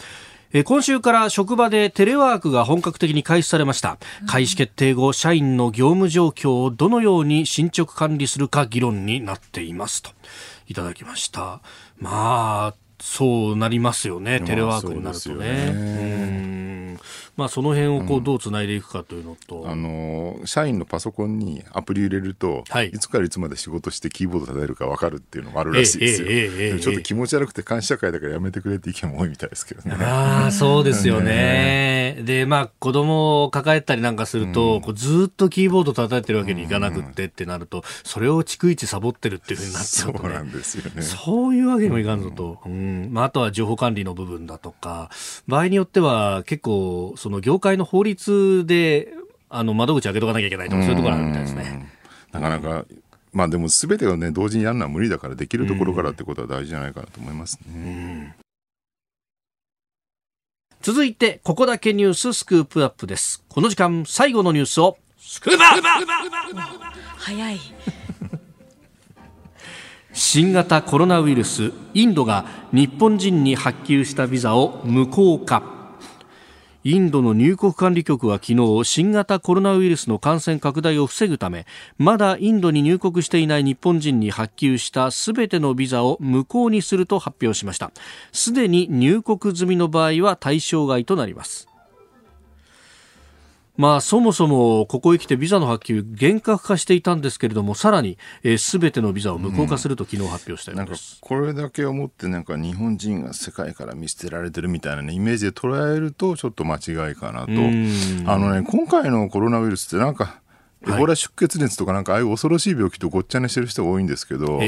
今週から職場でテレワークが本格的に開始されました。開始決定後、社員の業務状況をどのように進捗管理するか議論になっていますと。いただきました。まあ、そうなりますよね、テレワークになるとね。まあ、その辺をこうどうつないでいくかというのと、
うん、あの社員のパソコンにアプリ入れると、はい、いつからいつまで仕事してキーボード叩えるか分かるっていうのもあるらしいですよ、えええ、ちょっと気持ち悪くて監視社会だからやめてくれって意見も多いみたいですけどね。
ああそうですよね。でまあ子供を抱えたりなんかすると、うん、こうずっとキーボード叩いてるわけにいかなくってってなると、それを逐一サボってるっていうふうになっちゃうと、ね、
そうなんですよね。
そういうわけにもいかんぞと、うん。まあ、あとは情報管理の部分だとか場合によっては結構その業界の法律であの窓口開けとかなきゃいけないとか、そういうところあるみたいですね。
なかなかまあでもすべてをね同時にやるのは無理だからできるところからってことは大事じゃないかなと思いますね。
続いてここだけニューススクープアップです。この時間最後のニュースをスクープアップ!
早い。
新型コロナウイルスインドが日本人に発給したビザを無効化インドの入国管理局は昨日新型コロナウイルスの感染拡大を防ぐためまだインドに入国していない日本人に発給した全てのビザを無効にすると発表しました。すでに入国済みの場合は対象外となります。まあ、そもそもここへ来てビザの発給厳格化していたんですけれどもさらにすべ、てのビザを無効化すると昨日発表したようです、
うん、これだけをもってなんか日本人が世界から見捨てられてるみたいな、ね、イメージで捉えるとちょっと間違いかなと。あの、ね、今回のコロナウイルスってなんかエボラ出血熱とかなんかああいう恐ろしい病気とごっちゃにしてる人が多いんですけど、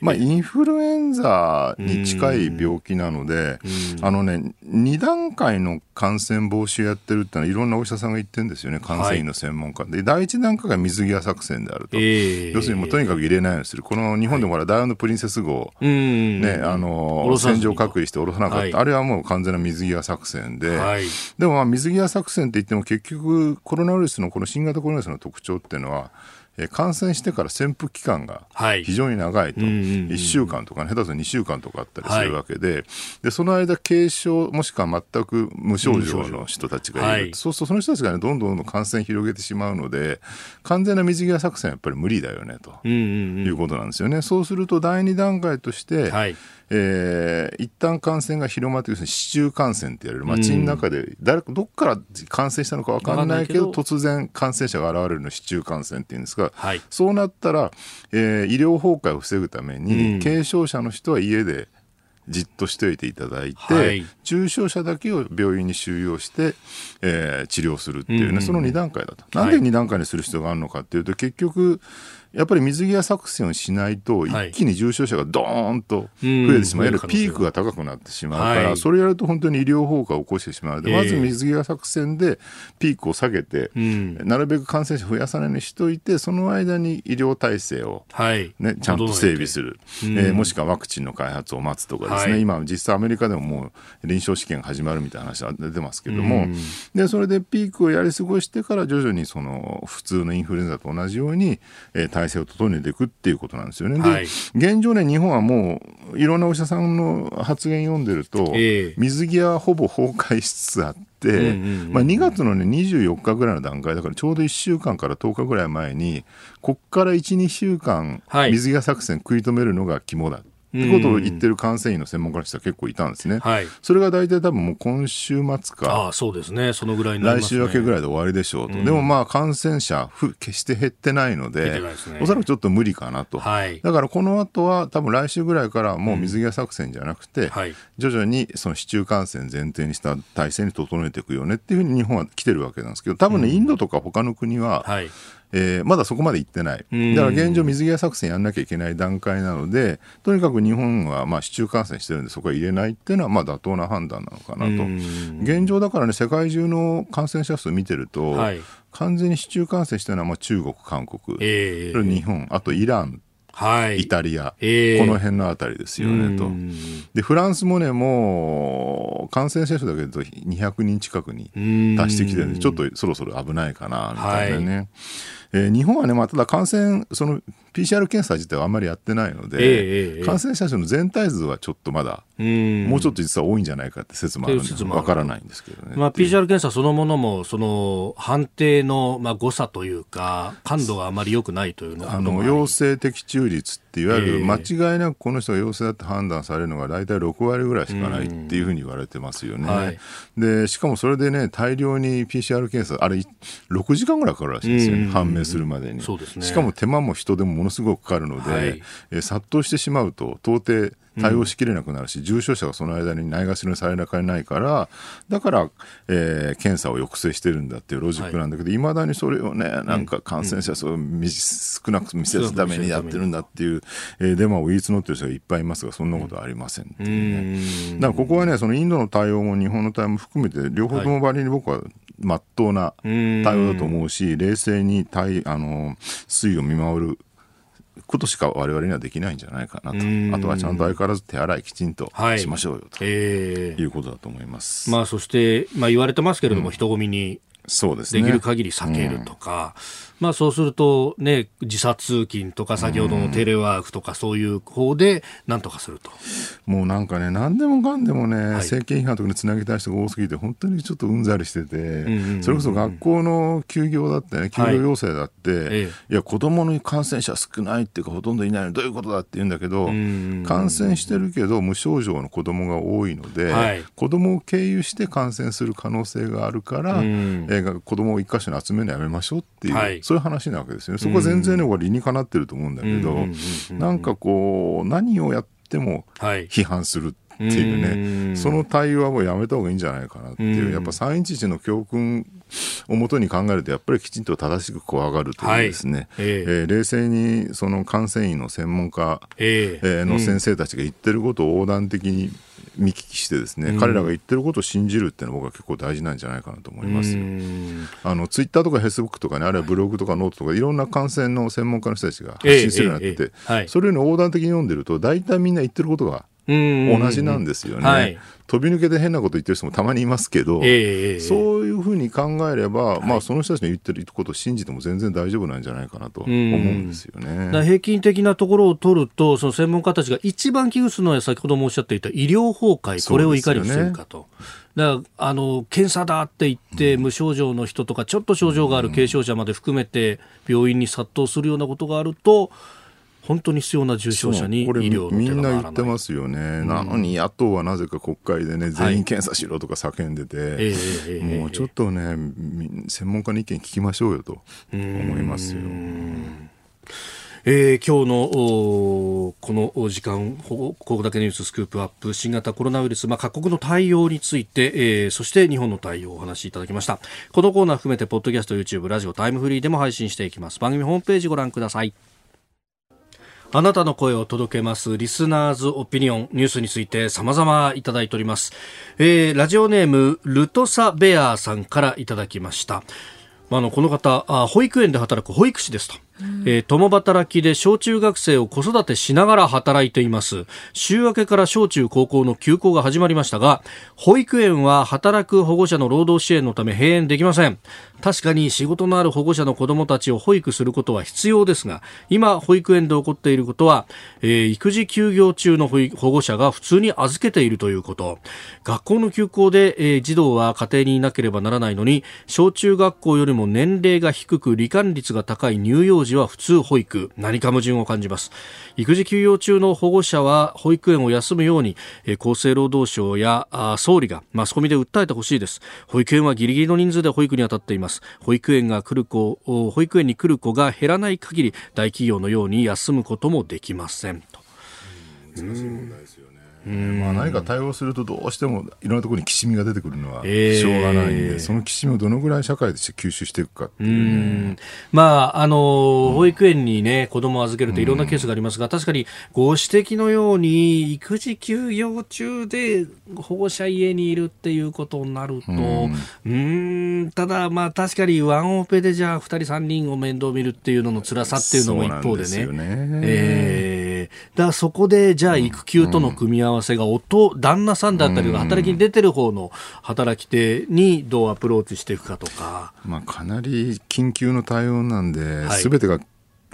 まあ、インフルエンザに近い病気なので、あのね、2段階の感染防止をやってるってのはいろんなお医者さんが言ってるんですよね、感染医の専門家で。第1段階が水際作戦であると。要するにもうとにかく入れないようにする。この日本でもほら、ダイヤのプリンセス号、ね、あの、戦場隔離して下ろさなかった。あれはもう完全な水際作戦で、でもまあ水際作戦って言っても結局コロナウイルスのこの新型コロナウイルスの特徴徴っていうのは、え感染してから潜伏期間が非常に長いと、はい、1週間とか、ね、下手すると2週間とかあったりするわけで。はい、でその間、軽症、もしくは全く無症状の人たちがいる、はい、そうするとその人たちが、ね、どんどんどん感染広げてしまうので、完全な水際作戦はやっぱり無理だよねと。いうことなんですよね。そうすると第2段階として、はい。えー、一旦感染が広まって市中感染って言われる街の中で誰どっから感染したのか分かんないけど突然感染者が現れるの市中感染っていうんですが、はい、そうなったら、えー、医療崩壊を防ぐために、うん、軽症者の人は家でじっとしておいていただいて、はい、重症者だけを病院に収容して、えー、治療するっていうね、うん、その2段階だと。なんで2段階にする必要があるのかっていうと、結局、やっぱり水際作戦をしないと、一気に重症者がどーンと増えてしまう、はい、ピークが高くなってしまうから、はい、それやると本当に医療崩壊を起こしてしまう。ので、まず水際作戦でピークを下げて、なるべく感染者増やさないようにしといて、その間に医療体制をね、はい、ちゃんと整備する、えー、もしくはワクチンの開発を待つとかですね、今、実際アメリカでももう臨床試験始まるみたいな話が出てますけれども、でそれでピークをやり過ごしてから、徐々にその普通のインフルエンザと同じように、えー、体制を整えていく。くっていうことなんですよね。はい、現状ね、日本はもう、いろんなお医者さんの発言読んでると、えー、水際はほぼ崩壊しつつあって、まあ、2月の、ね、24日ぐらいの段階だからちょうど1週間から10日ぐらい前にここから12週間水際作戦食い止めるのが肝だってことを言ってる感染医の専門家の人は結構いたんですね。はい、それが大体多分もう今週末か、
あそうですね、そのぐらい、
ね、来週明けぐらいで終わりでしょうと、うん、でもまあ感染者、決して減ってないので、ね、おそらくちょっと無理かなと、はい、だからこの後は、多分来週ぐらいからもう水際作戦じゃなくて、うんはい、徐々にその市中感染前提にした体制に整えていくよねっていうふうに日本は来てるわけなんですけど、多分ね、インドとか他の国は、はいえー、まだそこまで行ってない、だから現状、水際作戦やんなきゃいけない段階なので、とにかく日本はまあ市中感染してるんで、そこは入れないっていうのはまあ妥当な判断なのかなと、現状だからね、世界中の感染者数見てると、はい、完全に市中感染してるのはまあ中国、韓国、えー、日本、あとイラン。はい、イタリア、えー、この辺のあたりですよねと。で、フランスもね、もう感染者数だけでと200人近くに達してきてるんで、ちょっとそろそろ危ないかな、みたいなね。はいえー、日本はね、まあ、ただ感染、その PCR 検査自体はあんまりやってないので、えー、感染者数の全体図はちょっとまだ、もうちょっと実は多いんじゃないかって説もあるんで、わからないんですけどね。
まあ、PCR 検査そのものも、その判定の、まあ、誤差というか、感度があまり良くないというの
あの陽性的中率っていわゆる間違いなくこの人が陽性だって判断されるのが大体6割ぐらいしかないっていうふうに言われてますよね。はい、でしかもそれでね大量に PCR 検査あれ6時間ぐらいかかるらしいですよね判明するまでに、そうですね、しかも手間も人でもものすごくかかるので、はい、え殺到してしまうと到底対応しきれなくなるし、うん、重症者がその間にないがしろにされなかないからだから、えー、検査を抑制してるんだっていうロジックなんだけどいま、はい、だにそれをねなんか感染者数を、うん、少なく見せるためにやってるんだっていう、えー、デマを言い募ってる人がいっぱいいますがそんなことはありませんっていうね、だからここはねそのインドの対応も日本の対応も含めて両方ともばりに僕はまっとうな対応だと思うし冷静に対あの推移を見守ることしか我々にはできないんじゃないかなと、あとはちゃんと相変わらず手洗いきちんとしましょうよと、はいえ。ー、いうことだと思います。
まあ、そして、まあ、言われてますけれども、うん、人混みにそうですね、できる限り避けるとか、うん、まあ、そうすると、ね、時差通勤とか先ほどのテレワークとかそういう方でなんとかすると。
もうなんかね何でもかんでもね、はい、政権批判とかにつなげたい人が多すぎて本当にちょっとうんざりしてて、うんうん、それこそ学校の休業だってね休業要請だって、はい、いや子供の感染者少ないっていうかほとんどいないのどういうことだって言うん。だけど、感染してるけど無症状の子供が多いので、はい、子供を経由して感染する可能性があるから、うん。えー、子供を一箇所に集めるのやめましょうっていう、はい、そういう話なわけですよね。そこは全然ね、理にかなってると思うんだけど、なんかこう、何をやっても批判する。っていうね、その対応はもうやめた方がいいんじゃないかなっていう、やっぱ311の教訓をもとに考えると、やっぱりきちんと正しく怖がるというですね、はい、えー、えー、冷静にその感染医の専門家、えー、の先生たちが言ってることを横断的に見聞きしてですね、うん、彼らが言ってることを信じるっていうのは僕は結構大事なんじゃないかなと思いますよ。あのツイッターとかフェイスブックとかねあるいはブログとかノートとかいろんな感染の専門家の人たちが発信するようになってて、えーえーはい、それを横断的に読んでると大体みんな言ってることが同じなんですよね、はい、飛び抜けて変なこと言ってる人もたまにいますけど、えー、そういうふうに考えれば、はい、まあ、その人たちの言ってることを信じても全然大丈夫なんじゃないかなと思うんですよね。
平均的なところを取るとその専門家たちが一番危惧するのは先ほどもおっしゃっていた医療崩壊これをいかに防ぐかと。だあの検査だって言って、無症状の人とかちょっと症状がある軽症者まで含めて病院に殺到するようなことがあると本当に必要な重症者に医療
みんな言ってますよね、うん、なのに野党はなぜか国会でね、全員検査しろとか叫んでて、はい、もうちょっとね、専門家の意見聞きましょうよと思いますよ。
えー、今日のこの時間ここだけニューススクープアップ新型コロナウイルス、まあ、各国の対応について、えー、そして日本の対応をお話しいただきました。このコーナー含めてポッドキャスト YouTube ラジオタイムフリーでも配信していきます。番組ホームページご覧くださいあなたの声を届けますリスナーズオピニオンニュースについて様々いただいております、えー、ラジオネームルトサベアーさんからいただきました。あのこの方あ保育園で働く保育士ですと。えー、共働きで小中学生を子育てしながら働いています。週明けから小中高校の休校が始まりましたが保育園は働く保護者の労働支援のため閉園できません。確かに仕事のある保護者の子どもたちを保育することは必要ですが今保育園で起こっていることは、えー、育児休業中の保護者が普通に預けているということ。学校の休校で、えー、児童は家庭にいなければならないのに小中学校よりも年齢が低く罹患率が高い乳幼児は普通保育何か矛盾を感じます。育児休養中の保護者は保育園を休むように厚生労働省や総理がマスコミで訴えてほしいです。保育園はギリギリの人数で保育に当たっています。保育園が来る子保育園に来る子が減らない限り大企業のように休むこともできませんと。
難しい問題ですよまあ、何か対応するとどうしてもいろんなところにきしみが出てくるのはしょうがないんで、えー、そのきしみをどのぐらい社会として吸収していくかっていう、
ね、まああの保育園にね子供を預けるといろんなケースがありますが、確かにご指摘のように育児休業中で保護者家にいるっていうことになるとうん。ただまあ確かにワンオペでじゃあ2人3人を面倒見るっていうのの辛さっていうのも一方でね。でね。えー。だそこでじゃあ育休との組み合わせが夫、旦那さんだったり働きに出てる方の働き手にどうアプローチしていくかとか。
まあ、かなり緊急の対応なんで、す、べ、てが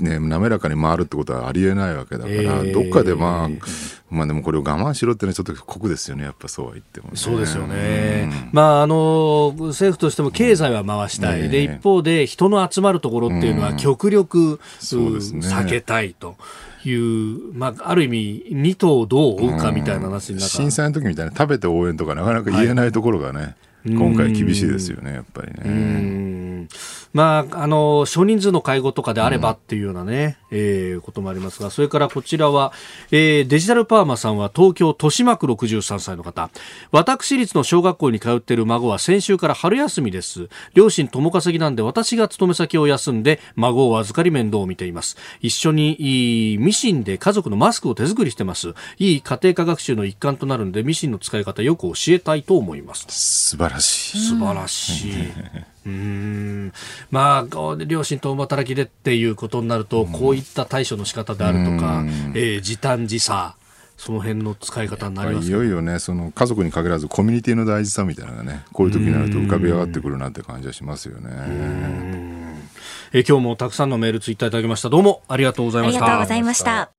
ね、滑らかに回るってことはありえないわけだから、えー、どっかでまあ、まあでもこれを我慢しろってのはちょっと酷ですよね、やっぱそうは言っても、ね、
そうですよね。うん、まああの、政府としても経済は回したい。うん、で、一方で人の集まるところっていうのは極力、うん、ね、避けたいと。いう、まあ、ある意味、二頭どう追うかみたいな話になった、
震災の時みたいな食べて応援とかなかなか言えないところがね、はい今回厳しいですよね、やっぱりね。
まあ、あの、少人数の会合とかであればっていうようなね、うん、えー、こともありますが、それからこちらは、えー、デジタルパーマさんは東京豊島区63歳の方。私立の小学校に通っている孫は先週から春休みです。両親共稼ぎなんで私が勤め先を休んで孫を預かり面倒を見ています。一緒にいいミシンで家族のマスクを手作りしてます。いい家庭科学習の一環となるんでミシンの使い方よく教えたいと思います。
素晴らしい。
素晴らしい。うんまあ、両親と働きでっていうことになると、こういった対処の仕方であるとか、えー、時短時差、その辺の使い方になります、
いよいよね、その家族に限らずコミュニティの大事さみたいなのがね、こういう時になると浮かび上がってくるなって感じはしますよね。
えー、今日もたくさんのメールツイッターいただきました。どうもありがとうございました。ありがとうございました。